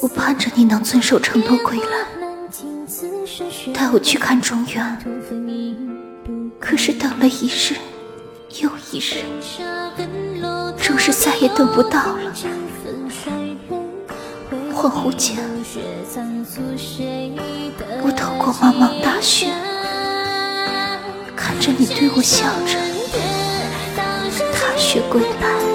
我盼着你能遵守承诺归来，带我去看中原。可是等了一日又一日，终是再也等不到了。恍惚间，我透过茫茫大雪，看着你对我笑着，踏雪归来。